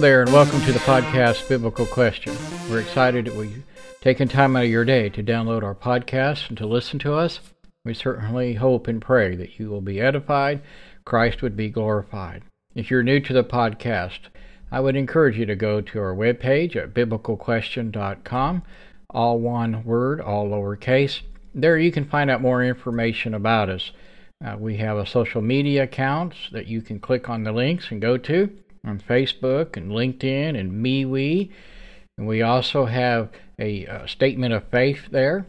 There, and welcome to the podcast Biblical Question. We're excited that we've taken time out of your day to download our podcast and to listen to us. We certainly hope and pray that you will be edified, Christ would be glorified. If you're new to the podcast, I would encourage you to go to our webpage at biblicalquestion.com, all one word, all lowercase. There you can find out more information about us. Uh, we have a social media accounts that you can click on the links and go to on Facebook and LinkedIn and MeWe. And we also have a, a statement of faith there.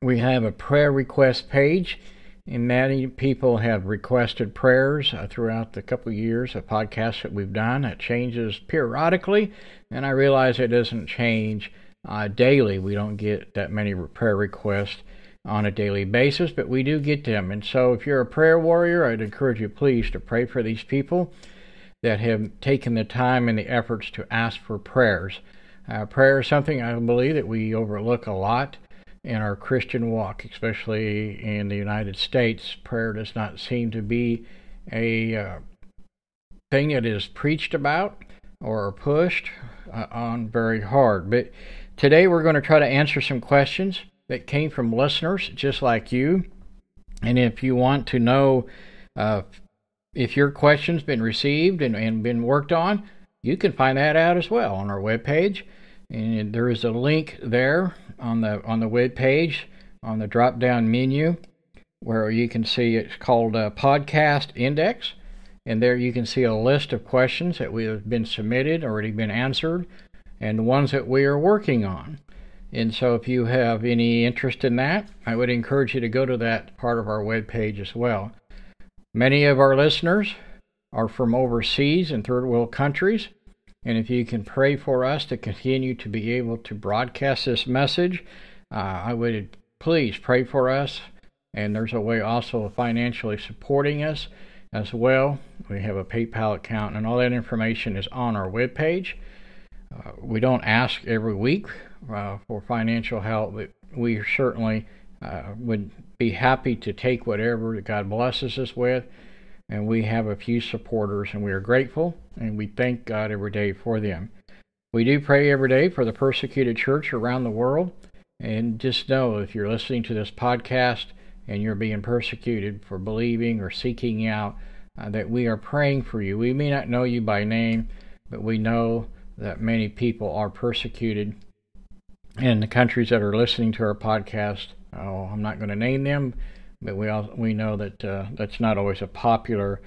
We have a prayer request page, and many people have requested prayers uh, throughout the couple years of podcasts that we've done. It changes periodically, and I realize it doesn't change uh, daily. We don't get that many prayer requests on a daily basis, but we do get them. And so, if you're a prayer warrior, I'd encourage you please to pray for these people that have taken the time and the efforts to ask for prayers. Uh, prayer is something I believe that we overlook a lot in our Christian walk, especially in the United States. Prayer does not seem to be a uh, thing that is preached about or pushed uh, on very hard. But today we're going to try to answer some questions that came from listeners just like you. And if you want to know uh, if your question's been received and, and been worked on, you can find that out as well on our webpage. And there is a link there on the on the web page on the drop down menu where you can see it's called a podcast index. And there you can see a list of questions that we have been submitted already been answered and the ones that we are working on. And so if you have any interest in that i would encourage you to go to that part of our web page as well many of our listeners are from overseas and third world countries and if you can pray for us to continue to be able to broadcast this message, uh, I would please pray for us. And there's a way also of financially supporting us as well. We have a PayPal account, and all that information is on our webpage. Uh, we don't ask every week uh, for financial help, but we certainly uh, would be happy to take whatever God blesses us with and we have a few supporters, and we are grateful and we thank God every day for them. We do pray every day for the persecuted church around the world, and just know if you're listening to this podcast and you're being persecuted for believing or seeking out, uh, that we are praying for you. We may not know you by name, but we know that many people are persecuted in the countries that are listening to our podcast. Oh, I'm not going to name them, but we all we know that uh, that's not always a popular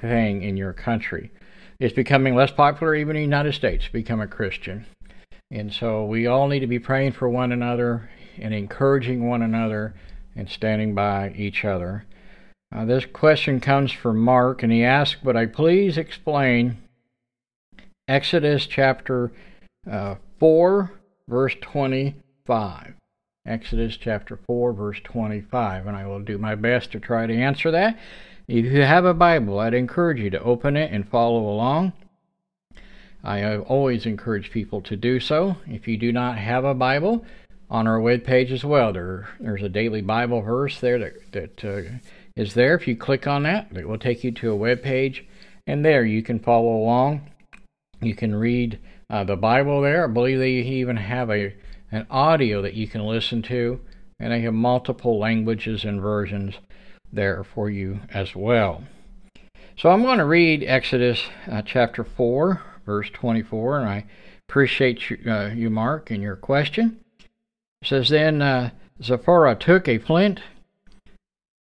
thing in your country. It's becoming less popular even in the United States to become a Christian. And so we all need to be praying for one another and encouraging one another and standing by each other. Uh, this question comes from Mark, and he asks, Would I please explain Exodus chapter uh, 4, verse 25? Exodus chapter 4, verse 25, and I will do my best to try to answer that. If you have a Bible, I'd encourage you to open it and follow along. I always encourage people to do so. If you do not have a Bible, on our web page as well, there, there's a daily Bible verse there that, that uh, is there. If you click on that, it will take you to a web page, and there you can follow along. You can read uh, the Bible there. I believe they even have a and audio that you can listen to, and I have multiple languages and versions there for you as well. So I'm going to read Exodus uh, chapter 4, verse 24, and I appreciate you, uh, you, Mark, and your question. It says, Then uh, took a flint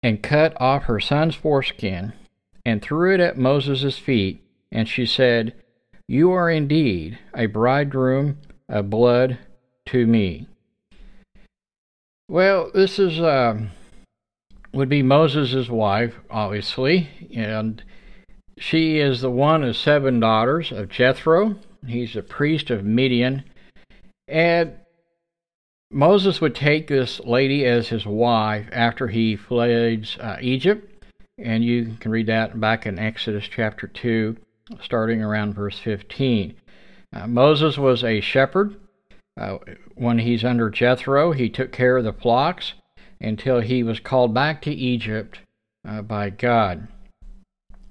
and cut off her son's foreskin and threw it at Moses' feet, and she said, You are indeed a bridegroom of blood to me. Well, this is uh, would be Moses' wife, obviously, and she is the one of seven daughters of Jethro. He's a priest of Midian, and Moses would take this lady as his wife after he fled uh, Egypt, and you can read that back in Exodus chapter 2, starting around verse 15. Uh, Moses was a shepherd uh, when he's under Jethro, he took care of the flocks until he was called back to Egypt uh, by God.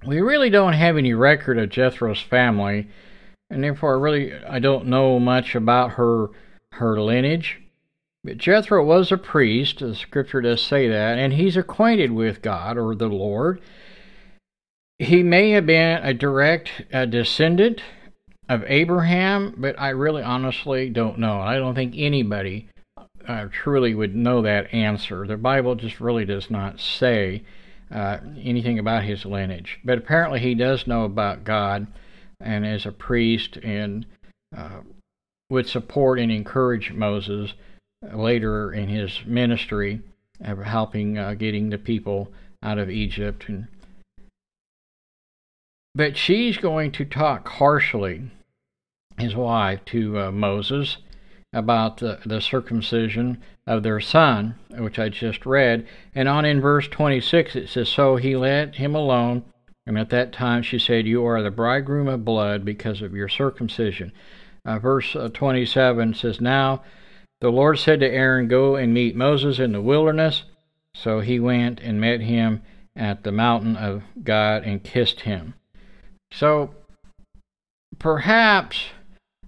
We really don't have any record of Jethro's family and therefore, I really, I don't know much about her her lineage. But Jethro was a priest, the scripture does say that, and he's acquainted with God or the Lord. He may have been a direct uh, descendant of Abraham, but I really honestly don't know. I don't think anybody uh, truly would know that answer. The Bible just really does not say uh, anything about his lineage. But apparently he does know about God and as a priest and uh, would support and encourage Moses later in his ministry of helping uh, getting the people out of Egypt and but she's going to talk harshly his wife to uh, Moses about the, the circumcision of their son, which I just read. And on in verse 26 it says, So he let him alone. And at that time she said, You are the bridegroom of blood because of your circumcision. Uh, verse uh, 27 says, Now the Lord said to Aaron, Go and meet Moses in the wilderness. So he went and met him at the mountain of God and kissed him. So perhaps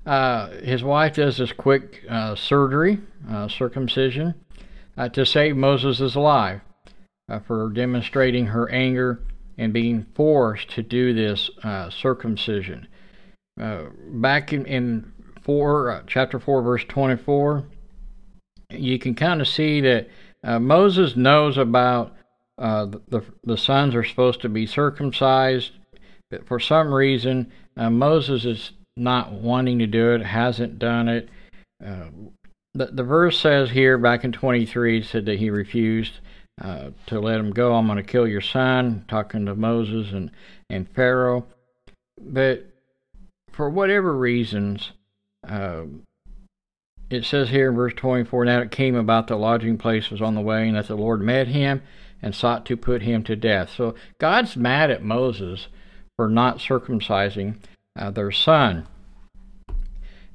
uh, his wife does this quick uh, surgery, uh, circumcision, uh, to save Moses' life uh, for demonstrating her anger and being forced to do this uh, circumcision. back in, in four, chapter 4, verse 24, you can kind of see that Moses knows about the, the sons are supposed to be circumcised, but for some reason, Moses is not wanting to do it, hasn't done it. Uh, the, the verse says here back in 23 said that he refused uh, to let him go. I'm going to kill your son, talking to Moses and, and Pharaoh. But for whatever reasons, uh, it says here in verse 24 Now it came about the lodging place was on the way, and that the Lord met him and sought to put him to death. So God's mad at Moses for not circumcising uh, their son.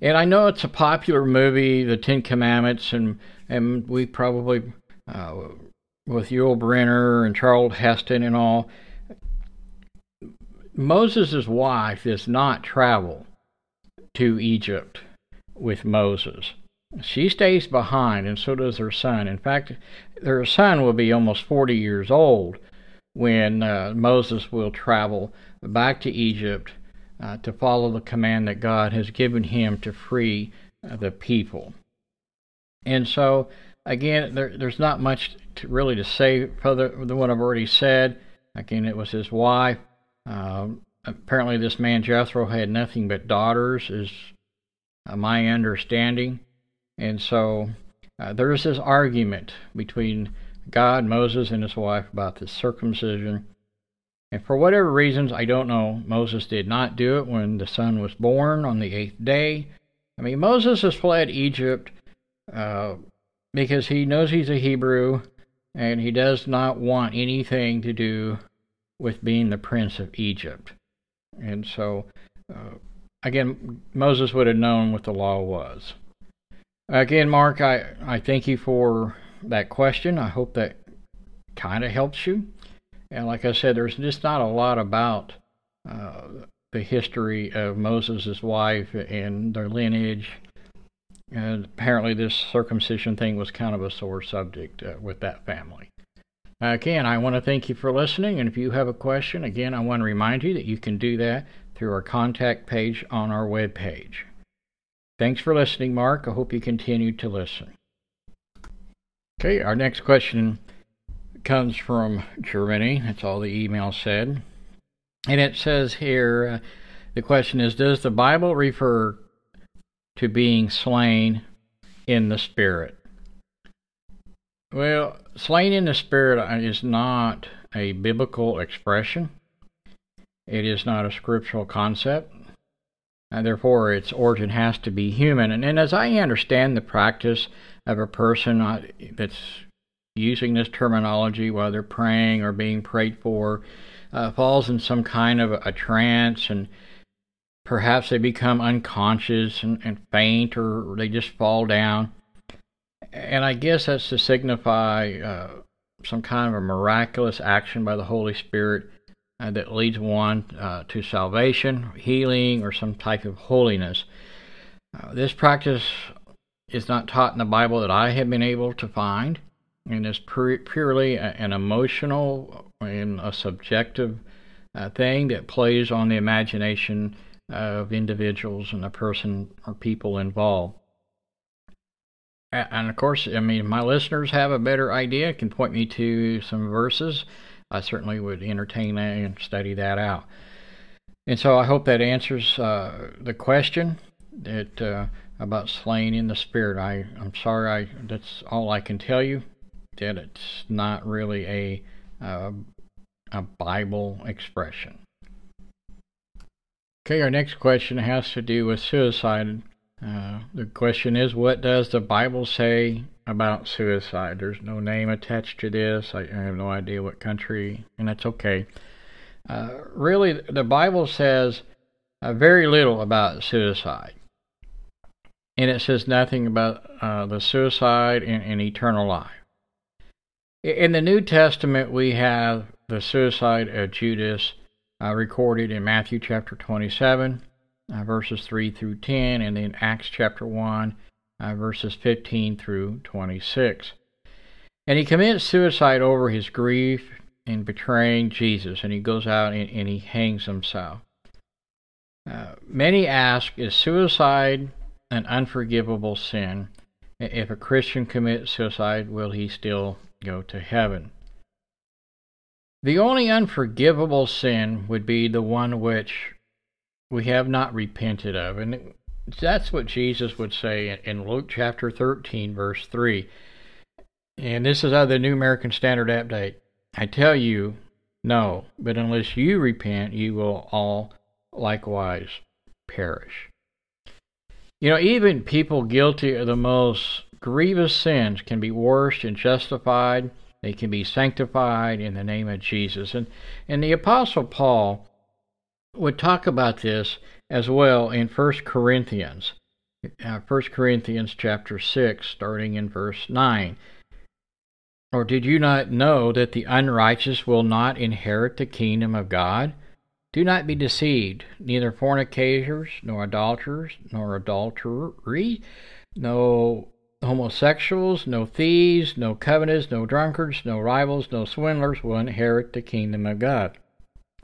And I know it's a popular movie, The Ten Commandments, and and we probably uh, with Yul Brynner and Charlton Heston and all. Moses' wife does not travel to Egypt with Moses. She stays behind, and so does her son. In fact, their son will be almost 40 years old when uh, Moses will travel back to Egypt uh, to follow the command that God has given him to free uh, the people. And so, again, there, there's not much to really to say further than what I've already said. Again, it was his wife. Um, apparently, this man Jethro had nothing but daughters, is uh, my understanding. And so, uh, there is this argument between God, Moses, and his wife about the circumcision and for whatever reasons, I don't know, Moses did not do it when the son was born on the eighth day. I mean, Moses has fled Egypt uh, because he knows he's a Hebrew and he does not want anything to do with being the prince of Egypt. And so, uh, again, Moses would have known what the law was. Again, Mark, I, I thank you for that question. I hope that kind of helps you. And like I said, there's just not a lot about uh, the history of Moses' wife and their lineage. And apparently, this circumcision thing was kind of a sore subject uh, with that family. Again, I want to thank you for listening. And if you have a question, again, I want to remind you that you can do that through our contact page on our web page. Thanks for listening, Mark. I hope you continue to listen. Okay, our next question comes from Germany. That's all the email said. And it says here uh, the question is Does the Bible refer to being slain in the Spirit? Well, slain in the Spirit is not a biblical expression, it is not a scriptural concept. And therefore, its origin has to be human. And, and as I understand the practice of a person uh, that's using this terminology while they're praying or being prayed for uh, falls in some kind of a trance and perhaps they become unconscious and, and faint or they just fall down. And I guess that's to signify uh, some kind of a miraculous action by the Holy Spirit uh, that leads one uh, to salvation, healing, or some type of holiness. Uh, this practice is not taught in the Bible that I have been able to find, and is purely an emotional and a subjective uh, thing that plays on the imagination of individuals and the person or people involved. And of course, I mean, my listeners have a better idea, can point me to some verses. I certainly would entertain that and study that out. And so I hope that answers uh, the question that uh, about slaying in the spirit. I I'm sorry. I that's all I can tell you. That it's not really a uh, a Bible expression. Okay, our next question has to do with suicide. Uh, the question is, what does the Bible say about suicide? There's no name attached to this. I, I have no idea what country, and that's okay. Uh, really, the Bible says uh, very little about suicide, and it says nothing about uh, the suicide in, in eternal life. In the New Testament, we have the suicide of Judas uh, recorded in Matthew chapter 27, uh, verses 3 through 10, and then Acts chapter 1, uh, verses 15 through 26. And he commits suicide over his grief in betraying Jesus, and he goes out and, and he hangs himself. Uh, many ask, is suicide an unforgivable sin? If a Christian commits suicide, will he still go to heaven? The only unforgivable sin would be the one which we have not repented of. And that's what Jesus would say in Luke chapter 13, verse 3. And this is out of the New American Standard Update. I tell you, no, but unless you repent, you will all likewise perish. You know, even people guilty of the most grievous sins can be washed and justified they can be sanctified in the name of Jesus. And, and the Apostle Paul would talk about this as well in 1 Corinthians. Uh, 1 Corinthians chapter 6, starting in verse 9. Or did you not know that the unrighteous will not inherit the kingdom of God? Do not be deceived, neither fornicators, nor adulterers, nor adultery, no homosexuals, no thieves, no covetous, no drunkards, no rivals, no swindlers will inherit the kingdom of God.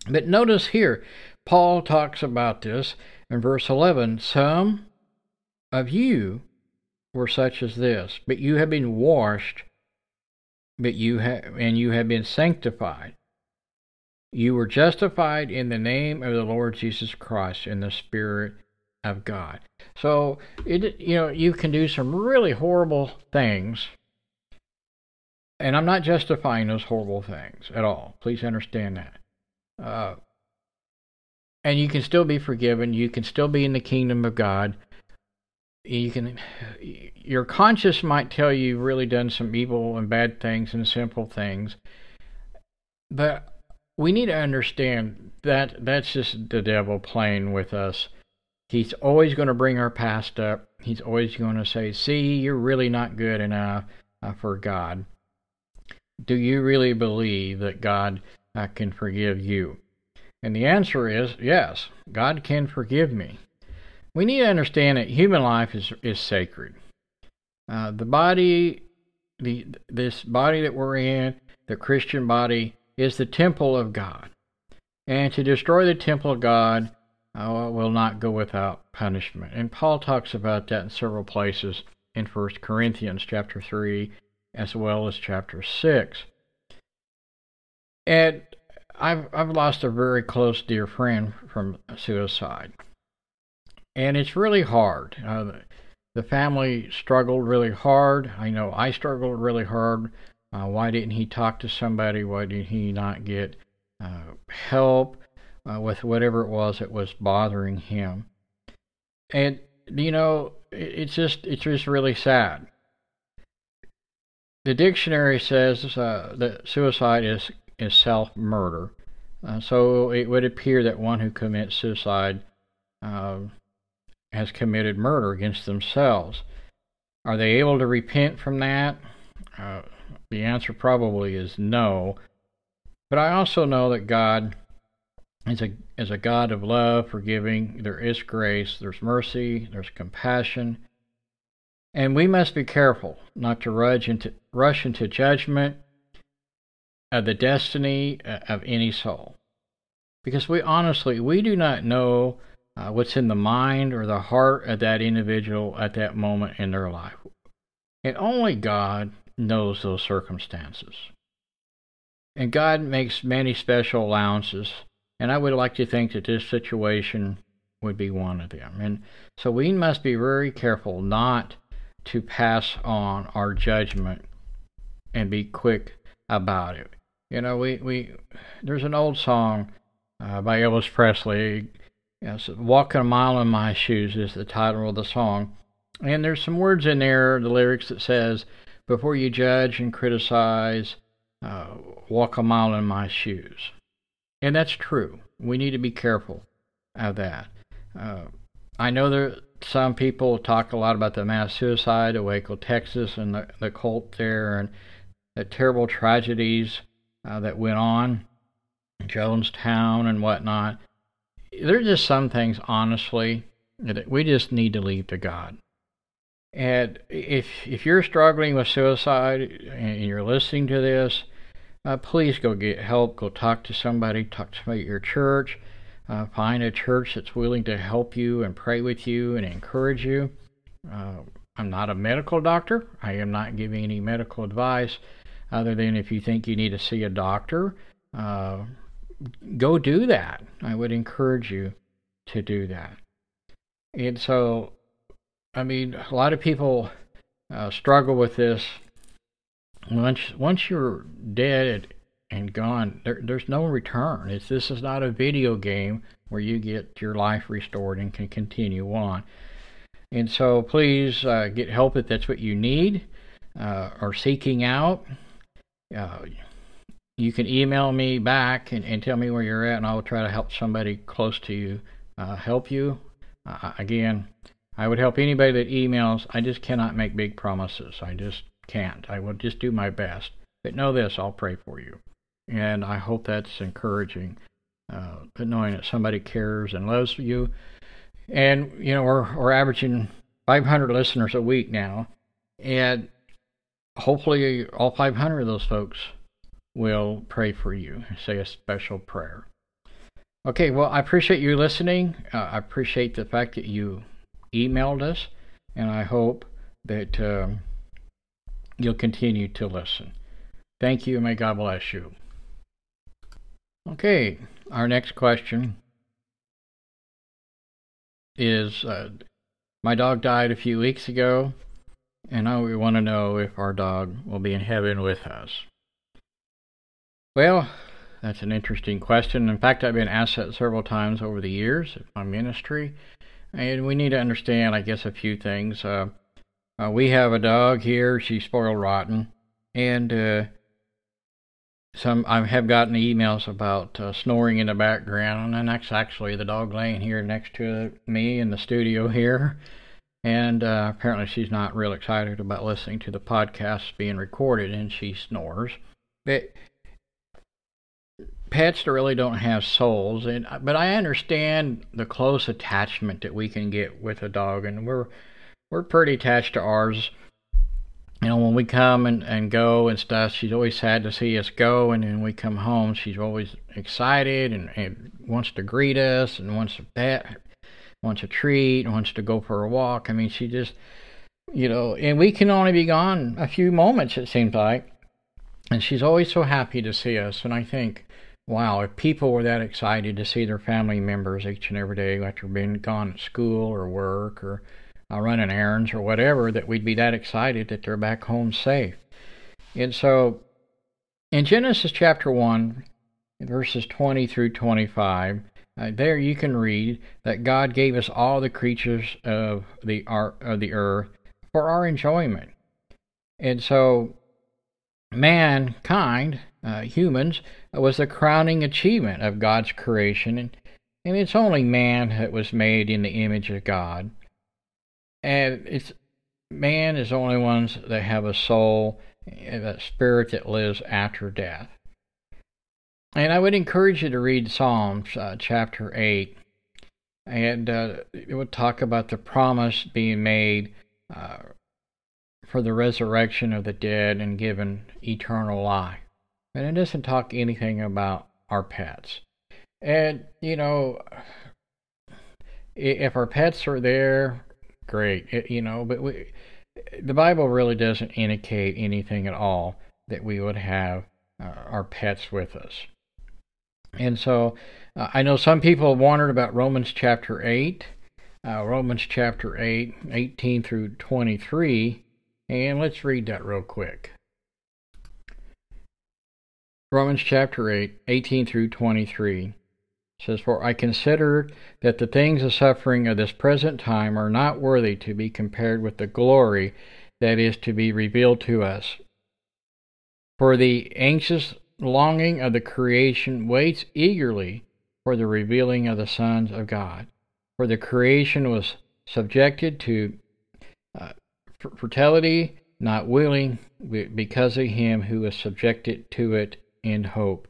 But notice here, Paul talks about this in verse 11. Some of you were such as this, but you have been washed, but you have and you have been sanctified. You were justified in the name of the Lord Jesus Christ in the Spirit of God. So it you know you can do some really horrible things, and I'm not justifying those horrible things at all. Please understand that. Uh, and you can still be forgiven. You can still be in the kingdom of God. You can, your conscience might tell you you've really done some evil and bad things and simple things, but we need to understand that that's just the devil playing with us He's always going to bring our past up. He's always going to say, See, you're really not good enough uh, for God. Do you really believe that God uh, can forgive you? And the answer is yes, God can forgive me. We need to understand that human life is, is sacred. Uh, the body, the, this body that we're in, the Christian body, is the temple of God. And to destroy the temple of God uh, will not go without punishment. And Paul talks about that in several places in 1 Corinthians chapter 3 as well as chapter 6. And I've, I've lost a very close dear friend from suicide. And it's really hard. Uh, the family struggled really hard. I know I struggled really hard. Uh, why didn't he talk to somebody? Why did he not get uh, help? Uh, with whatever it was that was bothering him. And you know, it's just it's just really sad. The dictionary says uh, that suicide is is self murder. Uh, so it would appear that one who commits suicide uh, has committed murder against themselves. Are they able to repent from that? Uh, the answer probably is no. But I also know that God is a is a God of love, forgiving. There is grace, there's mercy, there's compassion, and we must be careful not to rush into rush into judgment of the destiny uh, of any soul, because we honestly we do not know uh, what's in the mind or the heart of that individual at that moment in their life, and only God knows those circumstances. And God makes many special allowances and I would like to think that this situation would be one of them. And so we must be very careful not to pass on our judgment and be quick about it. You know, we, we there's an old song uh, by Elvis Presley. Know, "Walking a Mile in My Shoes" is the title of the song, and there's some words in there, the lyrics that says, "Before you judge and criticize, uh, walk a mile in my shoes." And that's true. We need to be careful of that. Uh, I know there some people talk a lot about the mass suicide of Waco, Texas, and the, the cult there, and the terrible tragedies uh, that went on, Jonestown and whatnot. There's just some things, honestly, that we just need to leave to God. And if if you're struggling with suicide and you're listening to this, uh, please go get help. Go talk to somebody. Talk to somebody at your church. Uh, find a church that's willing to help you and pray with you and encourage you. Uh, I'm not a medical doctor. I am not giving any medical advice other than if you think you need to see a doctor, uh, go do that. I would encourage you to do that. And so, I mean, a lot of people uh, struggle with this once once you're dead and gone, there, there's no return. It's this is not a video game where you get your life restored and can continue on. And so, please uh, get help if that's what you need uh, or seeking out. Uh, you can email me back and, and, tell me where you're at, and I'll try to help somebody close to you uh, help you. Uh, again, I would help anybody that emails. I just cannot make big promises. I just can't. I will just do my best. But know this, I'll pray for you. And I hope that's encouraging. Uh, but knowing that somebody cares and loves you. And, you know, we're, we're averaging 500 listeners a week now. And hopefully all 500 of those folks will pray for you, say a special prayer. Okay, well, I appreciate you listening. Uh, I appreciate the fact that you emailed us, and I hope that um, you'll continue to listen. Thank you, and may God bless you. Okay, our next question is uh, My dog died a few weeks ago, and now we want to know if our dog will be in heaven with us. Well, that's an interesting question. In fact, I've been asked that several times over the years of my ministry, and we need to understand, I guess, a few things. Uh, uh, we have a dog here. She's spoiled rotten, and uh, some I have gotten emails about uh, snoring in the background, and that's actually the dog laying here next to me in the studio here. And uh, apparently, she's not real excited about listening to the podcast being recorded, and she snores. But pets really don't have souls, and but I understand the close attachment that we can get with a dog, and we're we're pretty attached to ours. You know, when we come and, and go and stuff, she's always sad to see us go. And then we come home, she's always excited and, and wants to greet us and wants a pet, wants a treat, wants to go for a walk. I mean, she just, you know, and we can only be gone a few moments, it seems like. And she's always so happy to see us. And I think, wow, if people were that excited to see their family members each and every day after being gone at school or work or uh, running errands or whatever that we'd be that excited that they're back home safe. And so in Genesis chapter 1, verses 20 through 25, uh, there you can read that God gave us all the creatures of the, of the earth for our enjoyment. And so mankind, uh, humans, was the crowning achievement of God's creation. And, and it's only man that was made in the image of God. And it's man is the only ones that have a soul, that spirit that lives after death. and I would encourage you to read Psalms uh, chapter 8. And uh, it would talk about the promise being made uh, for the resurrection of the dead and given eternal life. And it doesn't talk anything about our pets. And, you know, if our pets are there, great, it, you know, but we, the Bible really doesn't indicate anything at all that we would have uh, our pets with us. And so uh, I know some people have wondered about Romans chapter 8, uh, Romans chapter 8, 18 through 23, and let's read that real quick. Romans chapter 8, 18 through 23 says, For I consider that the things of suffering of this present time are not worthy to be compared with the glory that is to be revealed to us. For the anxious longing of the creation waits eagerly for the revealing of the sons of God. For the creation was subjected to uh, fertility, not willing, because of him who was subjected to it in hope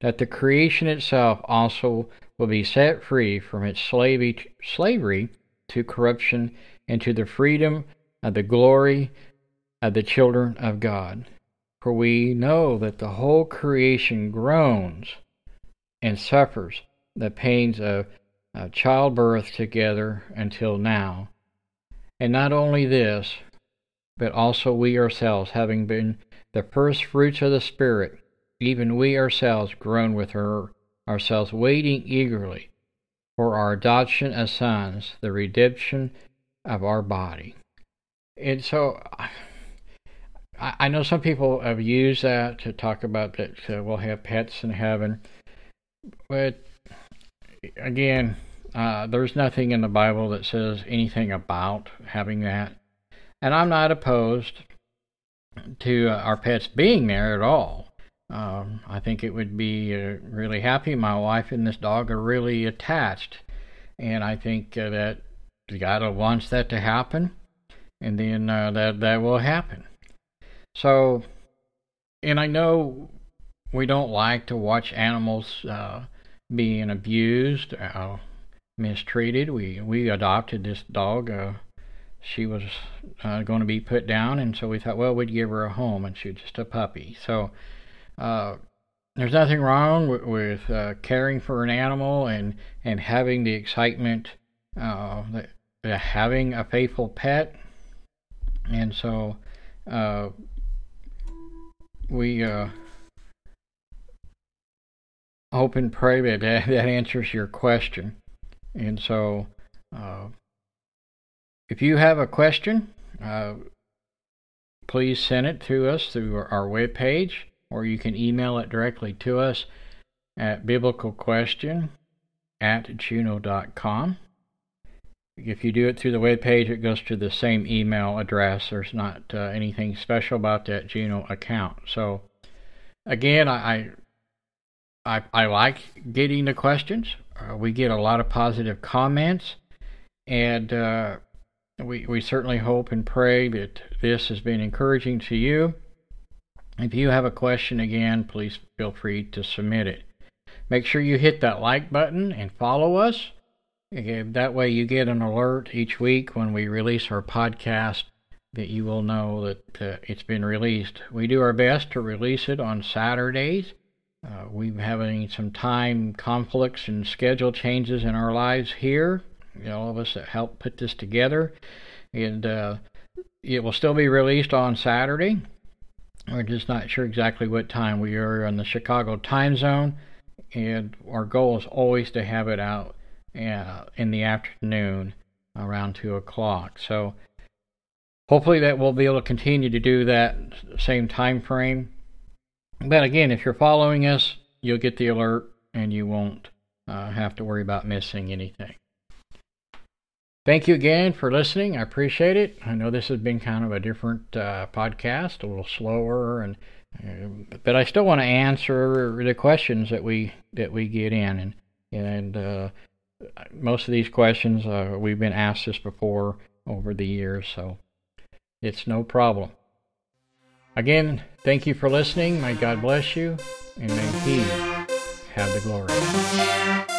that the creation itself also will be set free from its slavery to corruption and to the freedom of the glory of the children of God. For we know that the whole creation groans and suffers the pains of childbirth together until now. And not only this, but also we ourselves, having been the first fruits of the Spirit, even we ourselves groan with her, ourselves waiting eagerly for our adoption as sons, the redemption of our body. And so I, know some people have used that to talk about that uh, we'll have pets in heaven. But again, uh, there's nothing in the Bible that says anything about having that. And I'm not opposed to uh, our pets being there at all. Um, I think it would be uh, really happy. My wife and this dog are really attached, and I think uh, that God wants that to happen, and then uh, that that will happen. So, and I know we don't like to watch animals uh, being abused, uh, mistreated. We we adopted this dog. Uh, she was going to be put down, and so we thought, well, we'd give her a home, and she was just a puppy. So uh, there's nothing wrong with, with uh, caring for an animal and, and having the excitement uh, that, having a faithful pet. And so uh, we uh, hope and pray that that answers your question. And so uh, if you have a question, please send it to us through our webpage or you can email it directly to us at biblicalquestion at juno.com. If you do it through the web page, it goes to the same email address. There's not uh, anything special about that Juno account. So, again, I I, I like getting the questions. Uh, we get a lot of positive comments, and uh, we we certainly hope and pray that this has been encouraging to you. If you have a question again, please feel free to submit it. Make sure you hit that like button and follow us. That way, you get an alert each week when we release our podcast that you will know that uh, it's been released. We do our best to release it on Saturdays. Uh, we're having some time conflicts and schedule changes in our lives here. All of us that help put this together. And uh, it will still be released on Saturday. We're just not sure exactly what time. We are in the Chicago time zone, and our goal is always to have it out uh, in the afternoon around 2 o'clock. So hopefully that we'll be able to continue to do that same time frame. But again, if you're following us, you'll get the alert and you won't uh, have to worry about missing anything. Thank you again for listening. I appreciate it. I know this has been kind of a different uh, podcast, a little slower, and uh, but I still want to answer the questions that we that we get in, and and uh, most of these questions uh, we've been asked this before over the years, so it's no problem. Again, thank you for listening. May God bless you, and may He have the glory.